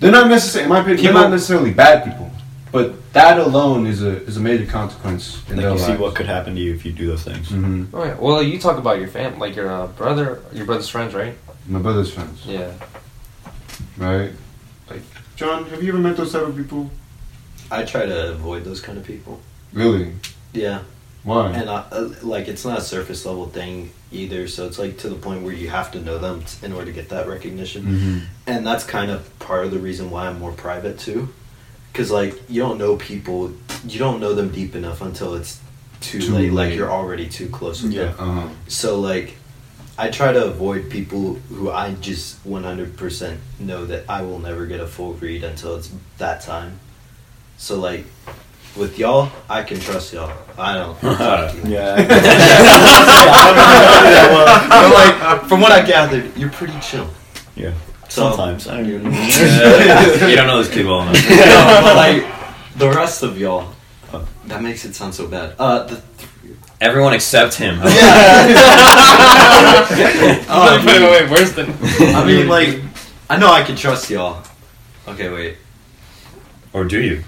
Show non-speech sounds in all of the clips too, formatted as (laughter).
They're not necessarily, in my opinion, People- they're not necessarily bad people, but that alone is a is a major consequence in Like their you see what could happen to you if you do those things. hmm Oh yeah. Well, you talk about your fam, like your uh, brother, your brother's friends, right? My brother's friends, Yeah. right? Like, John, have you ever met those type of people? I try to avoid those kind of people. Really? Yeah, Why? and I, uh, like it's not a surface level thing either. So it's like to the point where you have to know them t- in order to get that recognition. hmm and that's kind of part of the reason why I'm more private too, because like you don't know people, you don't know them deep enough until it's too, Too late. Like you're already too close with Yeah. them. Uh-huh. So like, I try to avoid people who I just 100% know that I will never get a full read until it's that time. So like, with y'all, I can trust y'all. I don't. (laughs) talk to you. Yeah. (laughs) (laughs) But like, from what I gathered, you're pretty chill. yeah. So- Sometimes. I don't even know. you don't know this kid well enough. no, but like the rest of y'all, uh, that makes it sound so bad. Uh, the Everyone except him. Um, wait, wait, wait, worse than. I mean, like, I know I can trust y'all. Okay, wait, or do you?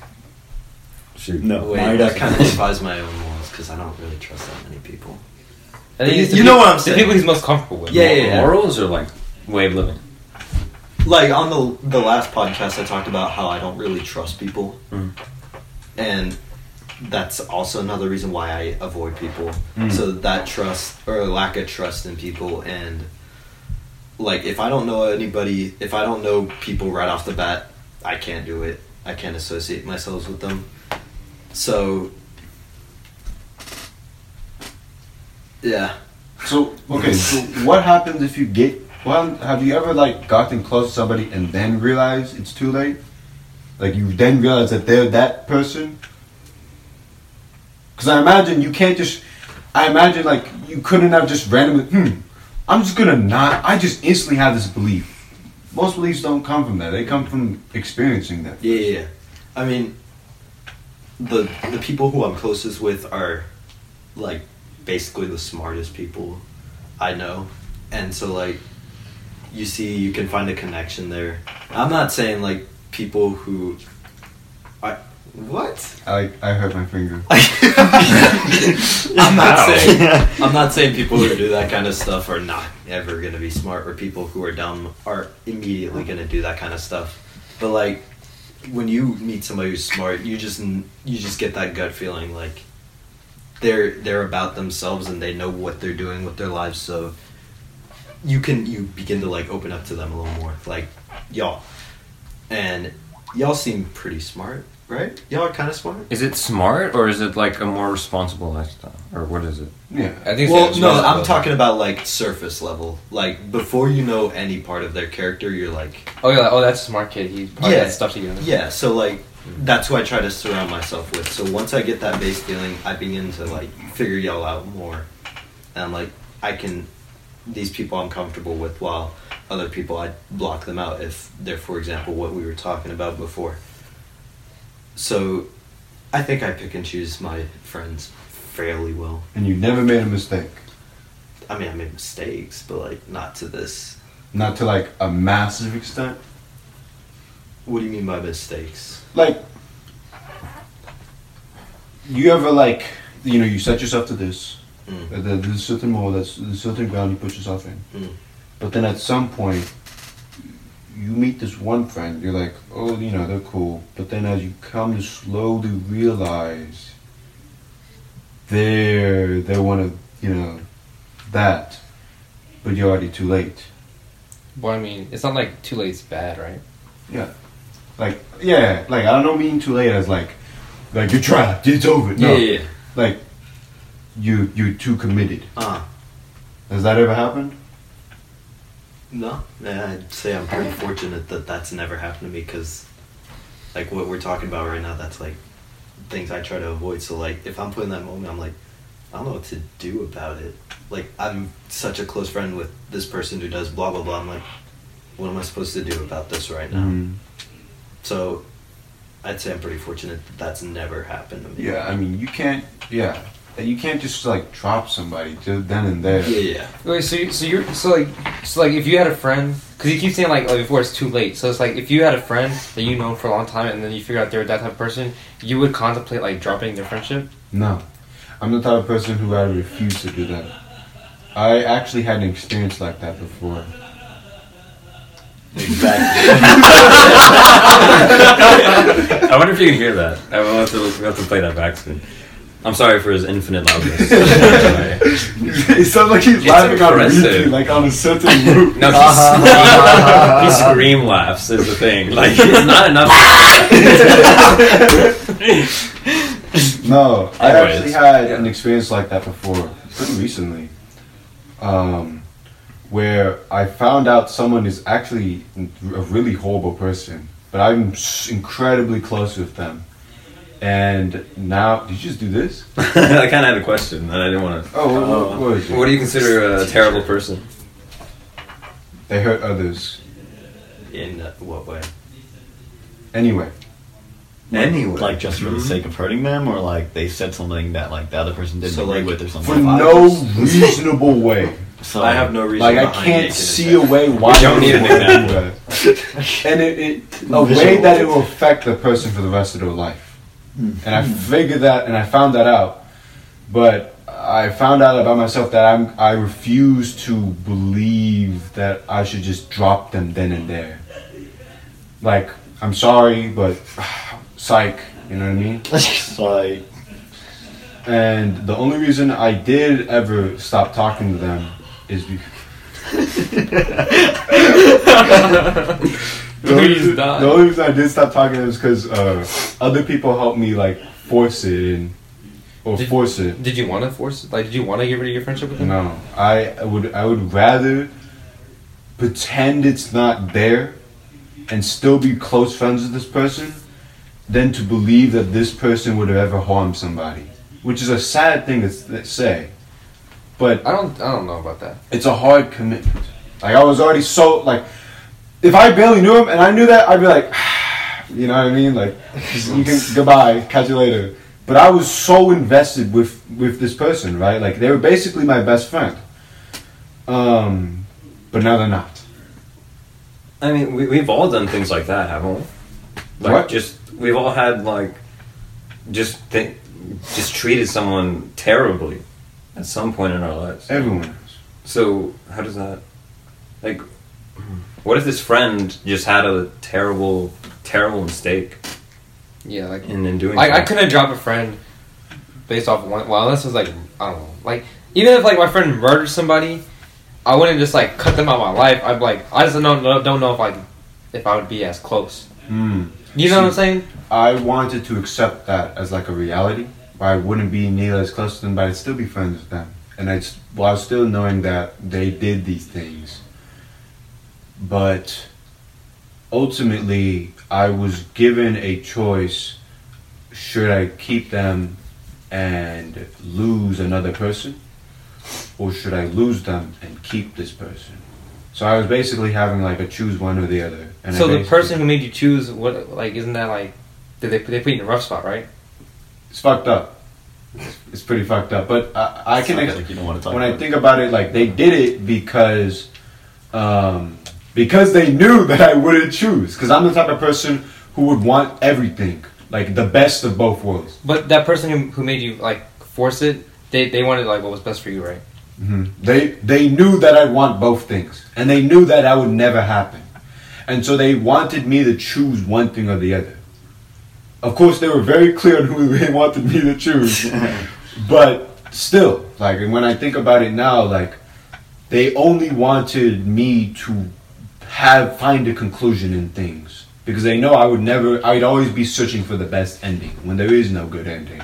Shoot. No. wait. mine I doesn't. kind of (laughs) despise my own morals because I don't really trust that many people. I think it's the You know peop- what I'm saying. The saying. people he's most comfortable with. Yeah, yeah, yeah. Morals or like way of living? Like on the the last podcast, I talked about how I don't really trust people, Mhm. and that's also another reason why I avoid people. Mm. So that trust or lack of trust in people, and like if I don't know anybody, if I don't know people right off the bat, I can't do it. I can't associate myself with them. So yeah, So okay, so what happens if you get? Well, have you ever like gotten close to somebody and then realize it's too late? Like you then realize that they're that person. Because I imagine you can't just. I imagine like you couldn't have just randomly. Hmm. I'm just gonna not. I just instantly have this belief. Most beliefs don't come from that. They come from experiencing that. Yeah, yeah, yeah. I mean, the the people who I'm closest with are like basically the smartest people I know, and so like you see, you can find a connection there. I'm not saying like people who I what I I hurt my finger. (laughs) I'm not saying (laughs) I'm not saying people who do that kind of stuff are not ever gonna be smart, or people who are dumb are immediately gonna do that kind of stuff. But like when you meet somebody who's smart, you just you just get that gut feeling like they're they're about themselves and they know what they're doing with their lives. So you can you begin to like open up to them a little more, like y'all, and y'all seem pretty smart, right? Y'all are kind of smart. Is it smart or is it like a more responsible lifestyle? Or what is it? Yeah. I think. Well, no. I'm talking about like surface level. Like before you know any part of their character, you're like, Oh yeah, oh that's a smart kid. He probably Yeah. had stuff together. yeah. So like, that's who I try to surround myself with. So once I get that base feeling, I begin to like figure y'all out more, and I'm like, I can. These people I'm comfortable with, while other people I block them out if they're, for example, what we were talking about before. So, I think I pick and choose my friends fairly well. And you never made a mistake. I mean, I made mistakes, but like not to this Not to like a massive extent. What do you mean by mistakes? like you ever like you know you set yourself to this Mm. there's a certain mold there's a certain ground you put yourself in Mm. but then at some point you meet this one friend you're like oh you know they're cool but then as you come to slowly realize they're they're one of you know that but you're already too late Well, I mean, it's not like too late's bad, right? Yeah. Like yeah, like I don't mean too late as like like you're trapped, it's over. No. yeah. Like you you're too committed. Uh, Has that ever happened? No, I'd say I'm pretty fortunate that that's never happened to me because, like, what we're talking about right now, that's like things I try to avoid. So, like, if I'm put in that moment, I'm like, I don't know what to do about it. Like, I'm such a close friend with this person who does blah blah blah. I'm like, what am I supposed to do about this right now? Mhm. So, I'd say I'm pretty fortunate that that's never happened to me. Yeah, I mean you can't yeah. That you can't just like drop somebody just then and there. Yeah, yeah. Wait, so you, so you're so like so like if you had a friend because you keep saying like, like before it's too late. So it's like if you had a friend that you know for a long time and then you figure out they're that type of person, you would contemplate like dropping their friendship. No, I'm the type of person who I refuse to do that. I actually had an experience like that before. Exactly. (laughs) I wonder if you can hear that. I will have to, have to play that back soon. I'm sorry for his infinite loudness. (laughs) it sounds like he's It's laughing on impressive. repeat, like on a certain loop. no, he scream, (laughs) he scream laughs is the thing. Like it's not enough. (laughs) No, I Anyways, actually had yeah. an experience like that before, pretty recently, um, where I found out someone is actually a really horrible person, but I'm incredibly close with them. And now, did you just do this? (laughs) I kind of had a question, and I didn't want to. Oh, what, what, what is it? What do you consider a terrible person? They hurt others. In uh, what way? Anyway, anyway. Like just for the sake of hurting them, or like they said something that like the other person didn't So, agree like, with or something. for something. no (laughs) reasonable way. So I have no reason. Like I can't see a way why We don't need an would example. and it, it a way that it will affect the person for the rest of their life. Mm-hmm. And I figured that, and I found that out. But I found out about myself that I'm I refuse to believe that I should just drop them then and there. Like I'm sorry, but (sighs) psych. You know what I mean? (laughs) psych. And the only reason I did ever stop talking to them is because. (laughs) (laughs) the, only, die. the only reason I did stop talking is because uh, other people helped me like force it and or Did- force it. Did you want to force? It? Like, did you want to get rid of your friendship with him? No, I would I would rather pretend it's not there and still be close friends with this person than to believe that this person would have ever harmed somebody, which is a sad thing to say. But I don't. I don't know about that. it's a hard commitment. Like I was already so like, if I barely knew him and I knew that, I'd be like, (sighs) you know what I mean? Like, (laughs) you can goodbye, catch you later. But I was so invested with with this person, right? Like they were basically my best friend. Um, but now they're not. I mean, we, we've all done things like that, haven't we? Like, What? just we've all had like, just think, just treated someone terribly at some point in our lives. Everyone has. So how does that, like, what if this friend just had a terrible, terrible mistake Yeah, like in, in doing? Like I couldn't drop a friend based off one. Well, unless it was like I don't know. Like even if like my friend murdered somebody, I wouldn't just like cut them out of my life. I'd be like I just don't know, don't know if like if I would be as close. Hmm. You know what I'm saying? I wanted to accept that as like a reality, where I wouldn't be nearly as close to them, but I'd still be friends with them, and I'd s- while still knowing that they did these things. But ultimately, I was given a choice: should I keep them and lose another person, or should I lose them and keep this person? So I was basically having like a choose one or the other. And so the person who made you choose what like isn't that like did they they put you in a rough spot right? It's fucked up. It's pretty fucked up. But I, I can. Sounds Ex- like you don't want to talk when I about think about it, like they did it because, um, because they knew (laughs) that I wouldn't choose. Because I'm the type of person who would want everything, like the best of both worlds. But that person who, who made you like force it, they they wanted like what was best for you, right? hmm They they knew that I want both things, and they knew that that would never happen, and so they wanted me to choose one thing or the other. Of course, they were very clear on who (laughs) they wanted me to choose, (laughs) but still, like and when I think about it now, like they only wanted me to have find a conclusion in things because they know I would never. I'd always be searching for the best ending when there is no good ending.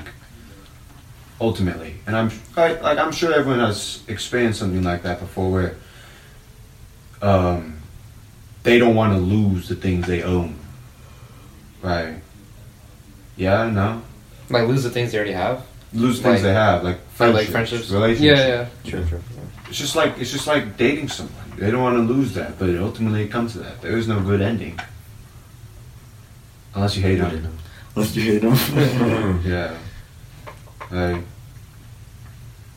Ultimately, and I'm like, like I'm sure everyone has experienced something like that before, where um, they don't want to lose the things they own. Right. Yeah. No. Like lose the things they already have. Lose things Like- they have, like Or, friendships, like friendships. relationships. Yeah, yeah. True, true. It's just like it's just like dating someone. They don't want to lose that, but ultimately it comes to that. There is no good ending, unless you hate them. Unless you hate them. (laughs) (laughs) yeah. Like,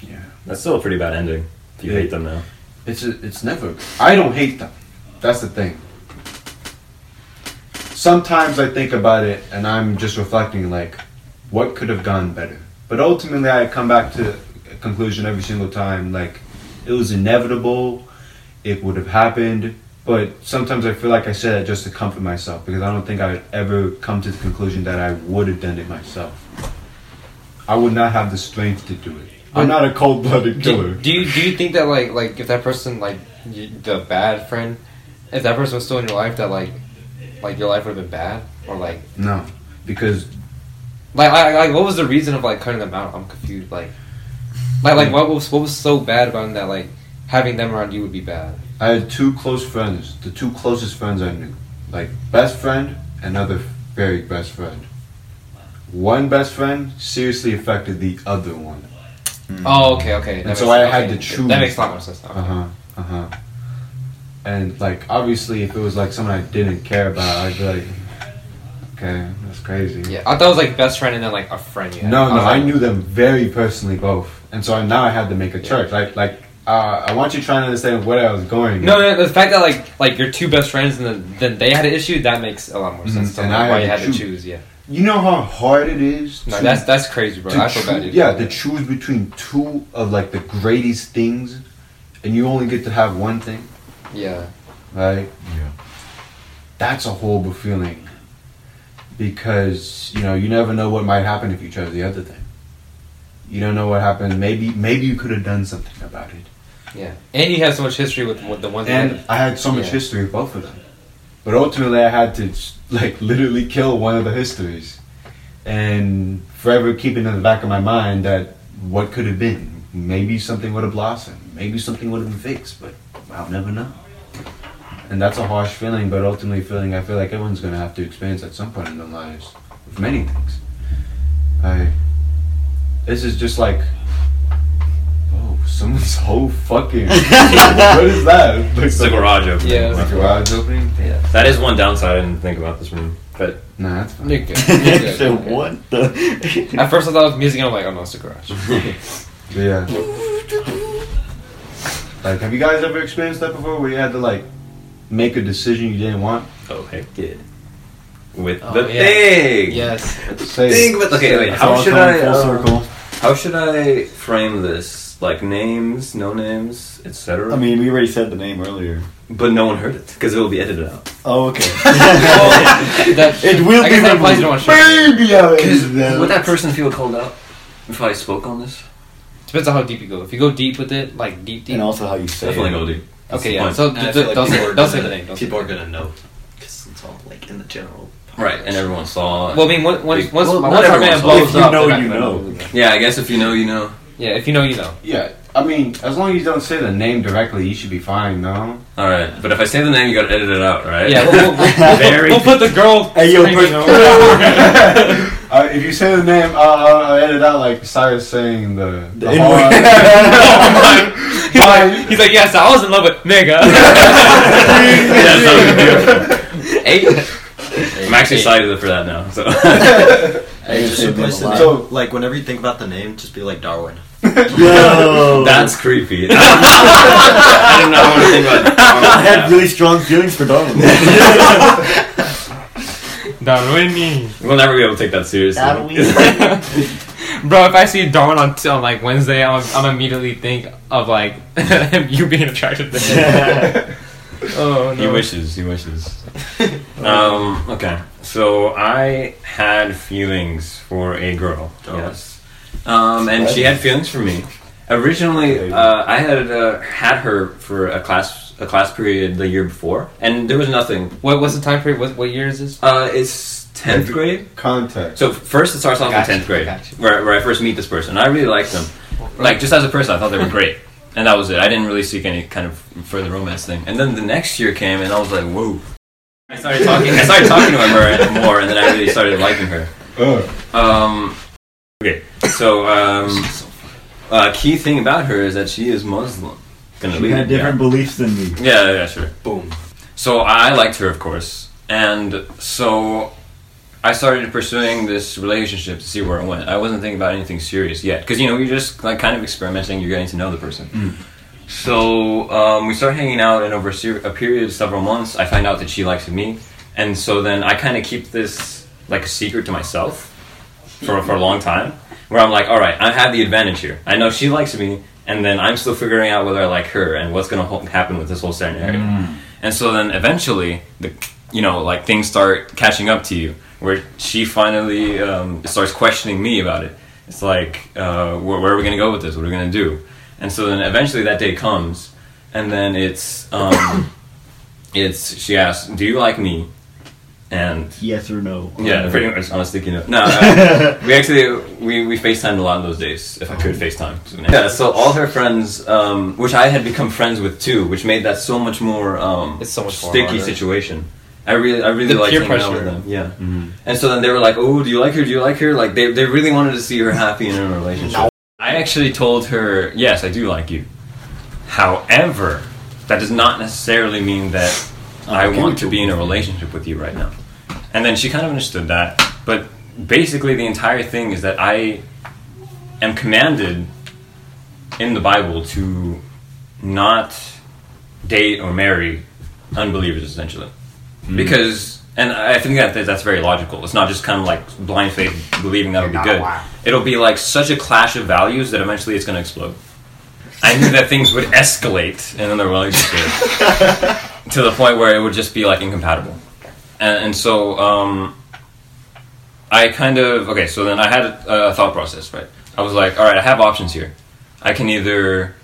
yeah. That's still a pretty bad ending. If you Yeah. hate them now. It's a, it's never. I don't hate them. That's the thing. Sometimes I think about it and I'm just reflecting like, what could have gone better? But ultimately, I come back to a conclusion every single time like, it was inevitable. It would have happened. But sometimes I feel like I said it just to comfort myself because I don't think I'd ever come to the conclusion that I would have done it myself. I would not have the strength to do it. I'm not a cold-blooded killer. Do, do you do you think that like like if that person like you, the bad friend, if that person was still in your life, that like like your life would have been bad or like No, because like like, like what was the reason of like cutting them out? I'm confused. Like like like what was what was so bad about them that like having them around you would be bad? I had two close friends, the two closest friends I knew. Like best friend, and another very best friend. One best friend seriously affected the other one. Oh, okay, okay. And so I had okay. to choose. That makes a lot more sense. now. Uh huh. Uh huh. And like obviously, if it was like someone I didn't care about, I'd be like, okay, that's crazy. Yeah, I thought it was like best friend and then like a friend. You had. No, no, I like- knew them very personally both, and so now I had to make a church. Like, like uh, I want you trying to understand where I was going. No, no, the fact that like like your two best friends and then, then they had an issue that makes a lot more sense. Mhm, to and like, I why had you to had to choose. choose. Yeah, You know how hard it is. no, to- that's that's crazy, bro. I feel bad. choo- dude. yeah, to choose between two of like the greatest things, and you only get to have one thing, yeah, right? Yeah. That's a horrible feeling. Because you know you never know what might happen if you chose the other thing. You don't know what happened. Maybe maybe you could have done something about it. yeah. And you have so much history with, with the ones. And that I had so much Yeah. history with both of them. But ultimately, I had to like literally kill one of the histories, and forever keeping in the back of my mind that what could have been. Maybe something would have blossomed. Maybe something would have been fixed. But I'll never know. And that's a harsh feeling, but ultimately, feeling I feel like everyone's gonna have to experience at some point in their lives with many things. I. This is just like. Oh, (laughs) someone's whole fucking. (laughs) what is that? Like It's the garage opening. Yeah. like a garage opening? Yeah. That is one downside I didn't think about this room. But Nah, that's fine. You're good. (laughs) You're good. so You're good. what the? At first, I thought it was music, and I'm like, oh no, it's the garage. Yeah. Like, have you guys ever experienced that before, where you had to like make a decision you didn't want? oh heck yeah. With Oh, the yeah. thing. yes. Say, Thing with okay, wait. It's How all should coming I? Full uh, circle. How should I frame this? Like names, no names, etc. I mean, we already said the name earlier. but no one heard it because it will be edited out. Oh, okay. (laughs) That, It will I be guess that applies to one show. Baby, Would that person feel called out if I spoke on this? Depends on how deep you go. If you go deep with it, like deep, deep. and also how you say Definitely it. go deep. That's okay, the yeah. point. So And th- like don't people say, are don't say gonna- the name. Don't People the are gonna know because it's all like in the general. Right, and everyone saw. Well, I mean, once once once, well, once our man saw. blows If you up, know, you know. yeah, I guess if you know, you know. Yeah, if you know, you know. Yeah, I mean, as long as you don't say the name directly, you should be fine, no? All right, but if I say the name, you gotta edit it out, right? Yeah, we'll, we'll, we'll, (laughs) Very- we'll put the girl. (laughs) Hey, yo, put- over. (laughs) Uh, if you say the name, uh, I'll edit out like Cyrus saying the, the, The hard- he's, like, he's like, yes, I was in love with nigga. Yeah, that would be beautiful. Eight. I'm actually excited for that now. So (laughs) Hey, just replace the name. So, like, whenever you think about the name, just be like Darwin. (laughs) Yo, (laughs) that's creepy. I do not want to think about. I had really strong feelings for Darwin. Darwin. We'll never be able to take that seriously. Bro, if I see Darwin on, on like Wednesday, I'm, I'm immediately think of like you being attracted to him. Oh (laughs) He wishes. He wishes. (laughs) um. Okay. So I had feelings for a girl. Oh. Yes. Um. And she had feelings for me. Originally, uh, I had uh, had her for a class a class period the year before, and there was nothing. What was the time period? What what year is this? Uh, it's tenth grade. Context. So first, it starts off Gotcha, in tenth grade, gotcha. where, where I first meet this person. I really liked them, like just as a person, I thought they were (laughs) great, and that was it. I didn't really seek any kind of further romance thing. And then the next year came, and I was like, whoa. I started talking. I started talking to her more, and then I really started liking her. Ugh. Um, okay, so um, uh, key thing about her is that she is Muslim. Gonna She leave had different beliefs than me. Yeah, yeah, yeah, sure. Boom. So I liked her, of course, and so I started pursuing this relationship to see where it went. I wasn't thinking about anything serious yet, because you know you're just like kind of experimenting. You're getting to know the person. So um, we start hanging out, and over a, ser- a period of several months, I find out that she likes me, and so then I kind of keep this like a secret to myself for for a long time, where I'm like, all right, I have the advantage here. I know she likes me, and then I'm still figuring out whether I like her and what's gonna ho- happen with this whole scenario. And so then eventually, the you know like things start catching up to you, where she finally um, starts questioning me about it. It's like, uh, where, where are we gonna go with this? What are we gonna do? And so then eventually that day comes, and then it's um, (coughs) it's she asks, "Do you like me?" And Yes or no? yeah, pretty much on a sticky note. No, (laughs) uh, we actually we we FaceTimed a lot in those days. If I could FaceTime. Yeah, so all her friends, um, which I had become friends with too, which made that so much more um, It's so much more sticky harder. situation. I really, I really The liked peer hanging out with them. Yeah, mm-hmm. and so then they were like, "Oh, do you like her? Do you like her?" Like they, they really wanted to see her happy in a relationship. I actually told her, "Yes, I do like you." However, that does not necessarily mean that oh, I want to be in a relationship with you right now. And then she kind of understood that. But basically, the entire thing is that I am commanded in the Bible to not date or marry unbelievers, essentially. Because, and I think that that that's very logical. It's not just kind of like blind faith believing that'll be good. It'll be like such a clash of values that eventually it's going to explode. I knew that things would escalate and in the relationship to the point where it would just be like incompatible. And, and so um, I kind of okay. So then I had a, a thought process, right? I was like, all right, I have options here. I can either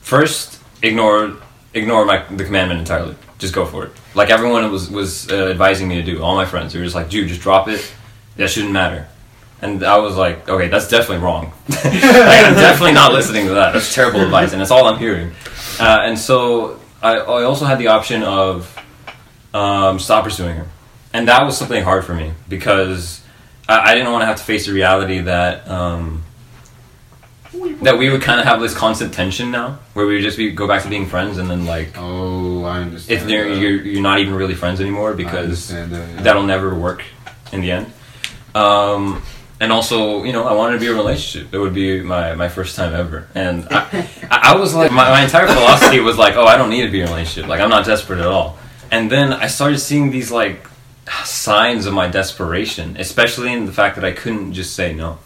first ignore ignore my the commandment entirely, just go for it. Like everyone was was uh, advising me to do. All my friends they were just like, dude, just drop it. That shouldn't matter. And I was like, okay, that's definitely wrong. (laughs) like, I'm definitely not listening to that. That's terrible advice, and that's all I'm hearing. Uh, and so I, I also had the option of um, stop pursuing her, and that was something hard for me because I, I didn't want to have to face the reality that um, that we would kind of have this constant tension now, where we would just be go back to being friends, and then like Oh, I understand. if that. you're you're not even really friends anymore because that, yeah. that'll never work in the end. Um, and also, you know, I wanted to be a relationship. It would be my, my first time ever. And I, (laughs) I I was like, my, my entire philosophy was like, oh, I don't need to be in a relationship. Like, I'm not desperate at all. And then I started seeing these, like, signs of my desperation, especially in the fact that I couldn't just say no.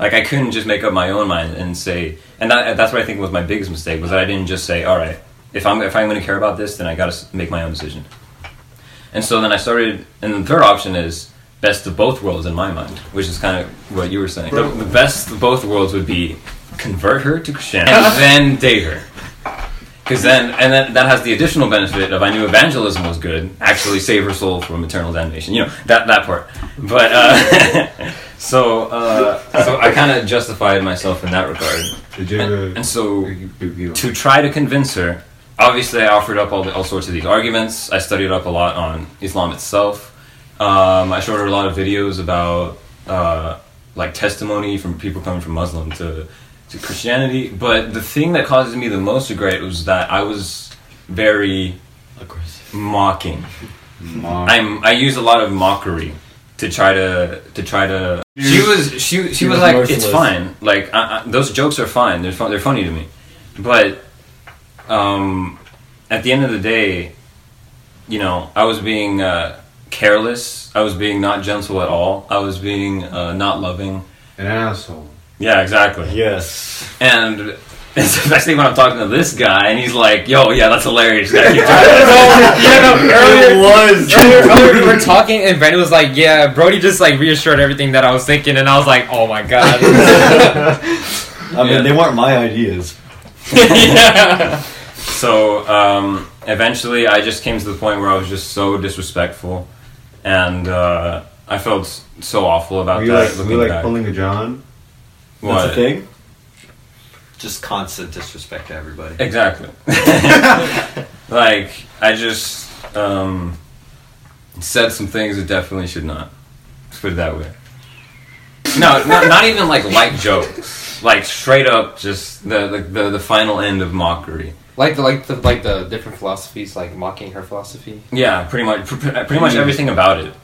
Like, I couldn't just make up my own mind and say, and that, that's what I think was my biggest mistake, was that I didn't just say, all right, if I'm, if I'm going to care about this, then I got to make my own decision. And so then I started, and the third option is best of both worlds in my mind, which is kind of what you were saying. The, the best of both worlds would be convert her to Christianity and then date her. Because then, and then that has the additional benefit of I knew evangelism was good, actually save her soul from eternal damnation. You know that that part. But uh, (laughs) so uh, so I kind of justified myself in that regard. Did you ever? And so you- you- to try to convince her, obviously I offered up all, the, all sorts of these arguments. I studied up a lot on Islam itself. Um, I showed her a lot of videos about uh, like testimony from people coming from Muslim to, to Christianity. But the thing that causes me the most regret was that I was very Aggressive. mocking. I'm I use a lot of mockery to try to to try to. She was she she was, was like it's fine. Like I, I, those jokes are fine. They're fun, they're funny to me, but um, at the end of the day, you know, I was being uh, careless. I was being not gentle at all. I was being uh, not loving. An asshole. Yeah, exactly. Yes. And (laughs) especially when I'm talking to this guy, and he's like, "Yo, yeah, that's hilarious." Keep (laughs) talking. yeah, no, earlier, It was. earlier, earlier we were talking, and Brandon was like, "Yeah, Brody just like reassured everything that I was thinking," and I was like, "Oh my god." (laughs) I mean, Yeah. they weren't my ideas. yeah. So um, eventually, I just came to the point where I was just so disrespectful, and uh, I felt so awful about Were you that. like, were you like back. pulling a John? What? That's the thing. Just constant disrespect to everybody. Exactly. (laughs) (laughs) like I just um, said some things that definitely should not. Let's put it that way. No, not, not even like light jokes. Like straight up, just the the, the, the final end of mockery. Like the like the like the different philosophies, like mocking her philosophy. Yeah, pretty much. Pr- pr- pretty much everything about it.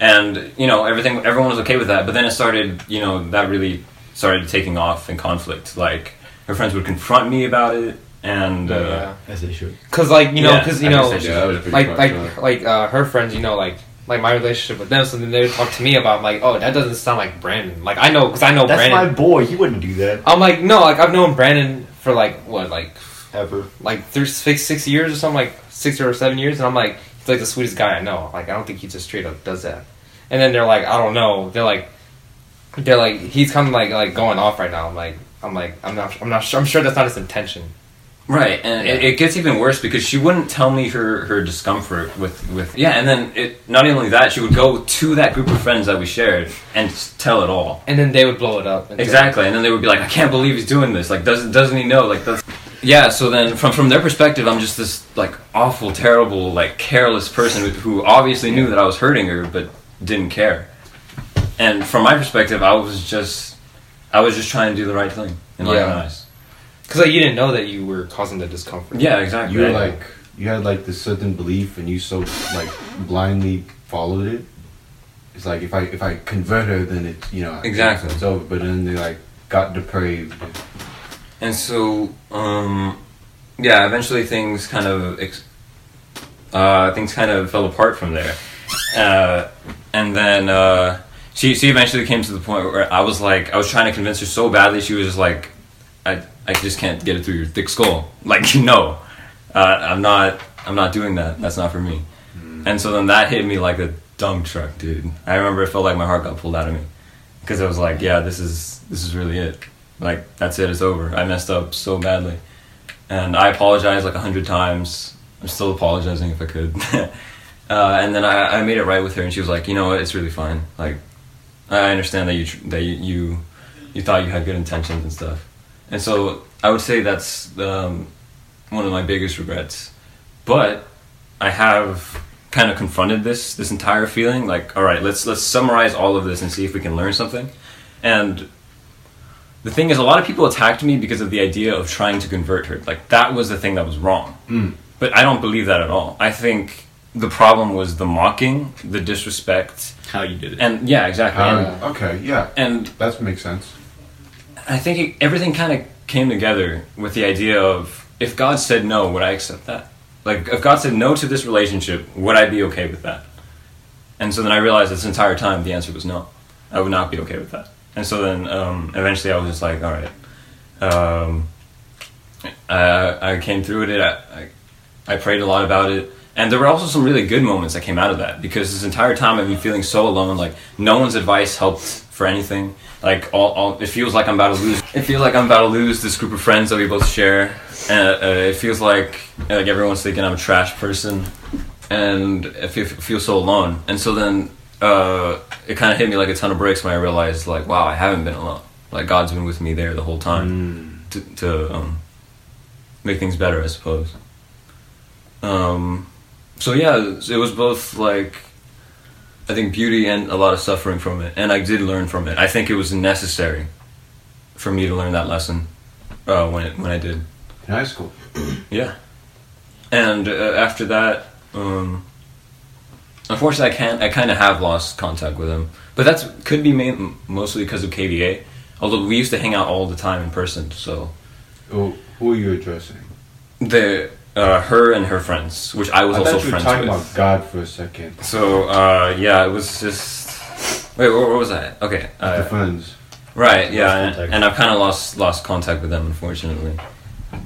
and you know everything everyone was okay with that but then it started you know that really started taking off in conflict like her friends would confront me about it and uh, yeah. As they should. Cause like you know, Yeah, cause you know, guess I Yeah, that was pretty like like like uh, her friends, you know, like like my relationship with them. So then they would talk to me about like, oh, that doesn't sound like Brandon. Like I know, cause I know That's Brandon. my boy. He wouldn't do that I'm like, no, like I've known Brandon for like what, like ever. like through six six years or something, like six or seven years, and I'm like, he's like the sweetest guy I know. Like I don't think he just straight up does that. And then they're like, I don't know. They're like, they're like, he's kind of like like going off right now. I'm like, I'm like, I'm not, I'm not sure. I'm sure that's not his intention. Right, and it, it gets even worse because she wouldn't tell me her, her discomfort with, with yeah, and then it not only that she would go to that group of friends that we shared and tell it all. And then they would blow it up. and Exactly, and then they would be like, "I can't believe he's doing this. Like, doesn't doesn't he know? Like, that's yeah." So then, from from their perspective, I'm just this like awful, terrible, like careless person who, who obviously knew that I was hurting her but didn't care. And from my perspective, I was just I was just trying to do the right thing in my Yeah. eyes. Because like you didn't know that you were causing the discomfort. Yeah, exactly. You were like you had like this certain belief, and you so like blindly followed it. It's like if I if I convert her, then it's you know Exactly. it's over. But then they like got depraved. And so, um, yeah, eventually things kind of ex- uh, things kind of fell apart from there, uh, and then uh, she she eventually came to the point where I was like, I was trying to convince her so badly. She was just like, I I just can't get it through your thick skull. (laughs) Like, no, uh, I'm not I'm not doing that. That's not for me. And so then that hit me like a dump truck, dude. I remember it felt like my heart got pulled out of me because I was like, yeah, this is this is really it. Like that's it. It's over. I messed up so badly, and I apologized like a hundred times. I'm still apologizing if I could. (laughs) uh, and then I, I made it right with her, and she was like, you know what, it's really fine. Like I understand that you that you, you thought you had good intentions and stuff. And so I would say that's um, one of my biggest regrets. But I have kind of confronted this this entire feeling. Like, all right, let's let's summarize all of this and see if we can learn something. And the thing is, a lot of people attacked me because of the idea of trying to convert her. Like that was the thing that was wrong. Mm. But I don't believe that at all. I think the problem was the mocking, the disrespect, How you did it. and yeah, exactly. Um, And, okay, yeah, and that makes sense. I think it, everything kind of came together with the idea of if God said no, would I accept that? Like, if God said no to this relationship, would I be okay with that? And so then I realized this entire time the answer was no. I would not be okay with that. And so then um, eventually I was just like, all right. Um, I, I came through with it. I, I, I prayed a lot about it. And there were also some really good moments that came out of that because this entire time I've been feeling so alone. Like no one's advice helped for anything. Like all, all it feels like I'm about to lose. It feels like I'm about to lose this group of friends that we both share. And uh, it feels like like everyone's thinking I'm a trash person, and I feel, feel so alone. And so then uh, it kind of hit me like a ton of bricks when I realized like wow I haven't been alone. Like God's been with me there the whole time to, to um, make things better, I suppose. Um, so yeah, it was both like I think beauty and a lot of suffering from it, and I did learn from it. I think it was necessary for me to learn that lesson uh, when it, when I did. In high school, (clears throat) Yeah, and uh, after that, um, unfortunately, I can't. I kind of have lost contact with him, but that's could be main, mostly because of KVA. Although we used to hang out all the time in person, so who, who are you addressing? the uh, her and her friends, which I was I also thought you were friends talking with. about God for a second. So uh, yeah, it was just wait, where, where was I? Okay, the uh, friends. right, yeah, Lost and, contact. and I've kind of lost lost contact with them, unfortunately,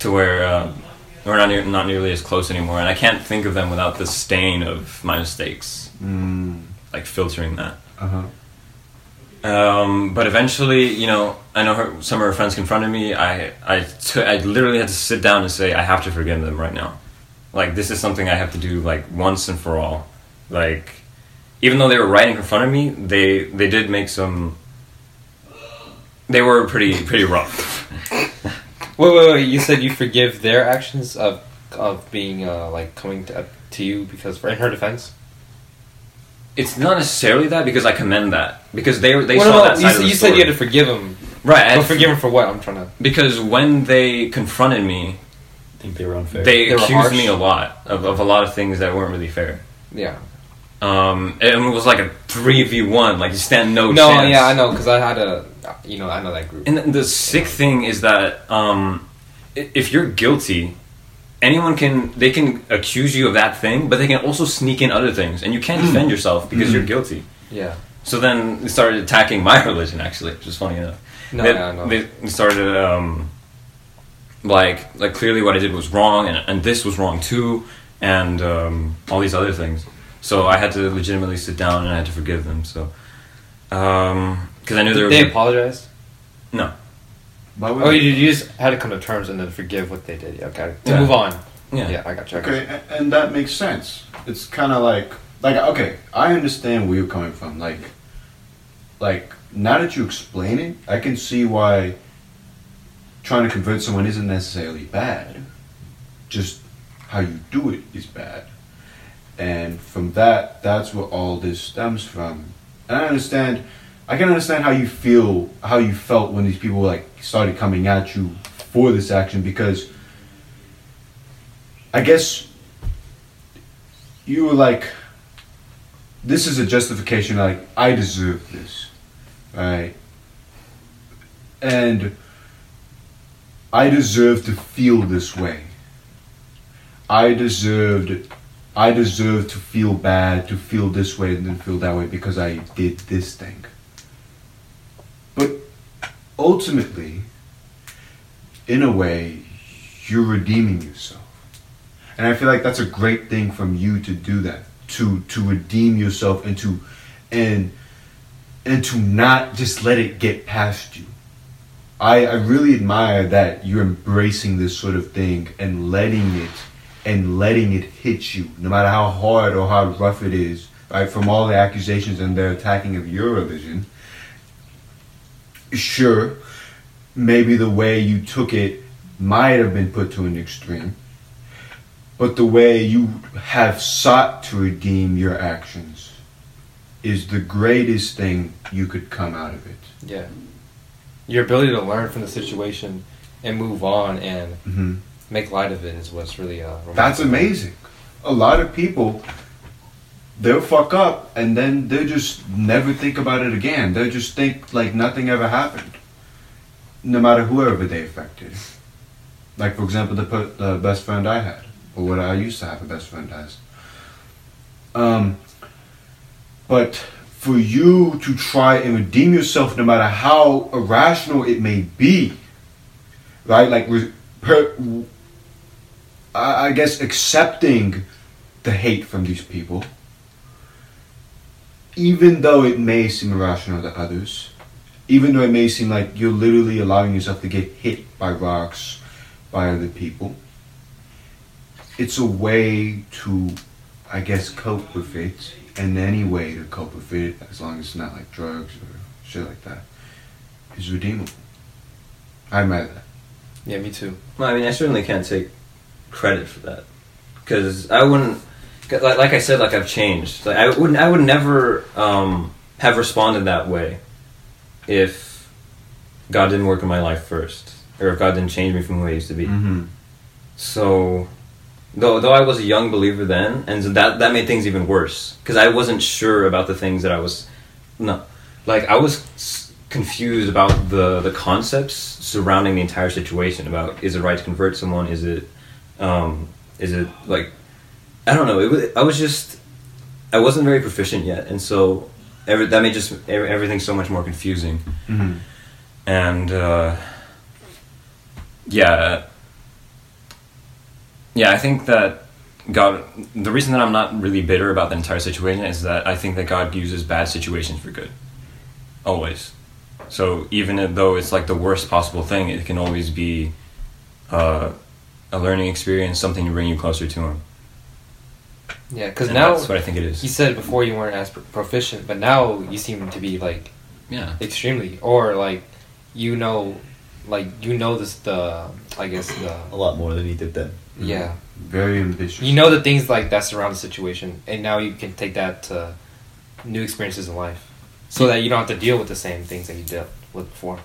to where um, we're not near, not nearly as close anymore, and I can't think of them without the stain of my mistakes, Mm, like filtering that. uh huh. Um, but eventually, you know, I know her, some of her friends confronted me. I, I, literally had to sit down and say, I have to forgive them right now. Like, this is something I have to do, like, once and for all. Like, even though they were right in front of me, they, they did make some. They were pretty, pretty rough. (laughs) Wait, wait, wait. You said you forgive their actions of of being uh, like coming to, to you because in her defense. It's not necessarily that because I commend that because they were they Well, saw no, that you, side said- of the you said you had to forgive him. right. I- But forgive him for what? I'm trying to. because when they confronted me, I think they were unfair. they, They accused harsh? me a lot of, of a lot of things that weren't really fair. Yeah. Um, and it was like a three v one, like you stand no, No, chance. yeah, I know because I had a, you know, I know that group. And the, the sick thing is that um, if you're guilty, anyone can they can accuse you of that thing, but they can also sneak in other things, and you can't defend yourself because you're guilty. Yeah. So then they started attacking my (laughs) religion, actually, which is funny enough. No, they, I know. they started um, like like clearly what I did was wrong, and and this was wrong too, and um, all these other things. So I had to legitimately sit down and I had to forgive them. So because I knew they was apologize? no. Why Oh, you, you just had to come to terms and then forgive what they did. Yeah, okay. To Yeah. move on. Yeah. Yeah, I got you. I got Okay, and that makes sense. It's kind of like, like okay, I understand where you're coming from. Like, like now that you explain it, I can see why trying to convert someone isn't necessarily bad. Just how you do it is bad, and from that, that's where all this stems from. And I understand. I can understand how you feel, how you felt when these people like started coming at you for this action because I guess you were like, this is a justification. Like I deserve this, right? And I deserve to feel this way. I deserved, I deserve to feel bad, to feel this way, and then feel that way because I did this thing. Ultimately, in a way, you're redeeming yourself. And I feel like that's a great thing from you to do that. To to redeem yourself and to and and to not just let it get past you. I, I really admire that you're embracing this sort of thing and letting it and letting it hit you, no matter how hard or how rough it is, right? From all the accusations and their attacking of your religion. Sure, maybe the way you took it might have been put to an extreme, but the way you have sought to redeem your actions is the greatest thing you could come out of it. Yeah. Your ability to learn from the situation and move on and hmm make light of it is what's really uh, That's amazing. A lot of people, they'll fuck up and then they'll just never think about it again. They'll just think like nothing ever happened, no matter whoever they affected. Like for example, the the best friend I had, or what I used to have a best friend as. Um, but for you to try and redeem yourself, no matter how irrational it may be, right? Like per, I guess accepting the hate from these people, even though it may seem irrational to others, even though it may seem like you're literally allowing yourself to get hit by rocks by other people, it's a way to, I guess, cope with it, and any way to cope with it, as long as it's not like drugs or shit like that, is redeemable. I admire that. Yeah, me too. Well, I mean, I certainly can't take credit for that because I wouldn't. Like, like I said, like I've changed. Like I wouldn't. I would never um, have responded that way if God didn't work in my life first, or if God didn't change me from who I used to be. Mm-hmm. So, though though I was a young believer then, and so that that made things even worse because I wasn't sure about the things that I was. No, like I was s- confused about the the concepts surrounding the entire situation. About is it right to convert someone? Is it, um, is it like, I don't know. It was, I was just, I wasn't very proficient yet, and so every, that made just every, everything so much more confusing Mm-hmm. and uh, yeah, yeah, I think that God. The reason that I'm not really bitter about the entire situation is that I think that God uses bad situations for good, always. So even though it's like the worst possible thing, it can always be uh, a learning experience, something to bring you closer to Him. Yeah, because now that's what I think it is. you said before you weren't as proficient, but now you seem to be like yeah. extremely, or like you know, like you know this the I guess the A lot more than you did then. yeah Very ambitious. you know the things like that surround the situation, and now you can take that to new experiences in life, so that you don't have to deal with the same things that you dealt with before.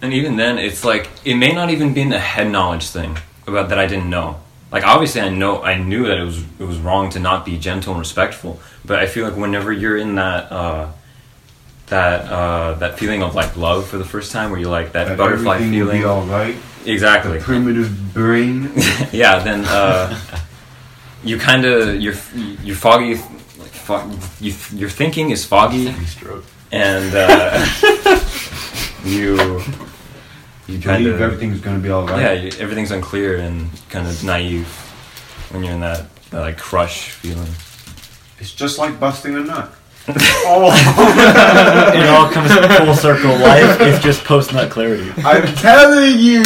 And even then, it's like it may not even be in the head knowledge thing about that I didn't know. Like obviously I know I knew that it was it was wrong to not be gentle and respectful, but I feel like whenever you're in that uh, that uh, that feeling of like love for the first time, where you like that, That butterfly will feeling, be all right. exactly. Primitive brain. (laughs) yeah, then uh, (laughs) you kind of you're you're foggy. Like, fog, you, your thinking is foggy, and uh, (laughs) you you You kind believe of everything's gonna be all right. yeah you, everything's unclear and kind of naive when you're in that, that like crush feeling. It's just like busting a nut. (laughs) Oh. (laughs) it all comes full circle. Life is just post nut clarity. I'm telling you.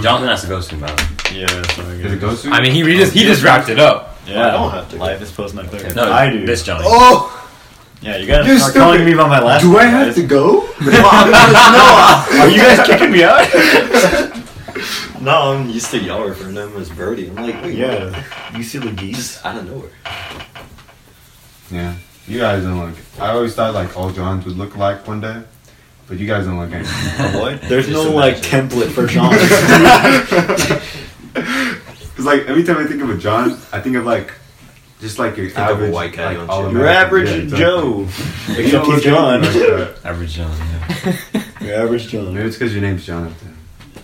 Jonathan has to go soon, man. Yeah, sorry. Did it go soon? I mean, he, he just he just wrapped it up. Yeah, I don't have to go. Life is post nut clarity. No, I do. This Johnny. Oh, Yeah, you gotta You're start calling me by my last do I have guys. to go? (laughs) (laughs) No. Are you guys (laughs) kicking me out? No, I'm used to y'all referring to him as Brody. I'm like, wait, yeah. You see the geese? just out of nowhere. Yeah, you guys don't look. I always thought like all Johns would look like one day, but you guys don't look anything. What? There's Just no like template for John. Cause like every time I think of a John, I think of like just like your of a average white guy, like, don't you? all Your American- average yeah. Joe. But you Except he's John. anything. Average John. Yeah. (laughs) Your average John. Maybe it's because your name's Jonathan,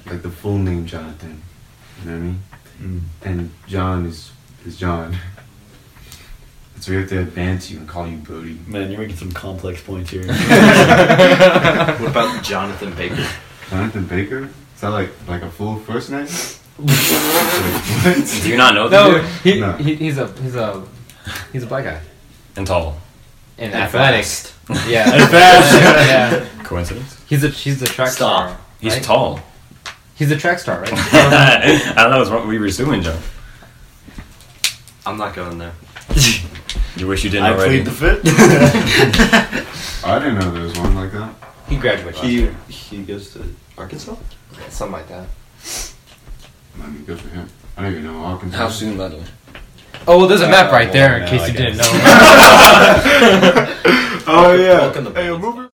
like the full name Jonathan. You know what I mean? Mm. And John is is John. So we have to advance you and call you Brody. Man, you're making some complex points here. (laughs) (laughs) What about Jonathan Baker? Jonathan Baker? Is that like like a full first name? Like, what? Do you not know No, this he, No. he he's a he's a he's a black guy And tall. in And athletic. fast. Yeah, And fast. (laughs) yeah. Coincidence? He's a he's a track Stop. star. He's right? tall. He's a track star, right? (laughs) I don't know what's we were assuming, John. I'm not going there. (laughs) You wish you didn't I already. plead the fifth. I didn't know there was one like that. he graduated last He year. he goes to Arkansas. something like that. I mean, good for him. I don't even know Arkansas. How soon, by the way? Oh well, there's a map right there in well, case you didn't know. (laughs) (laughs) Oh yeah. Welcome to Hey, move it.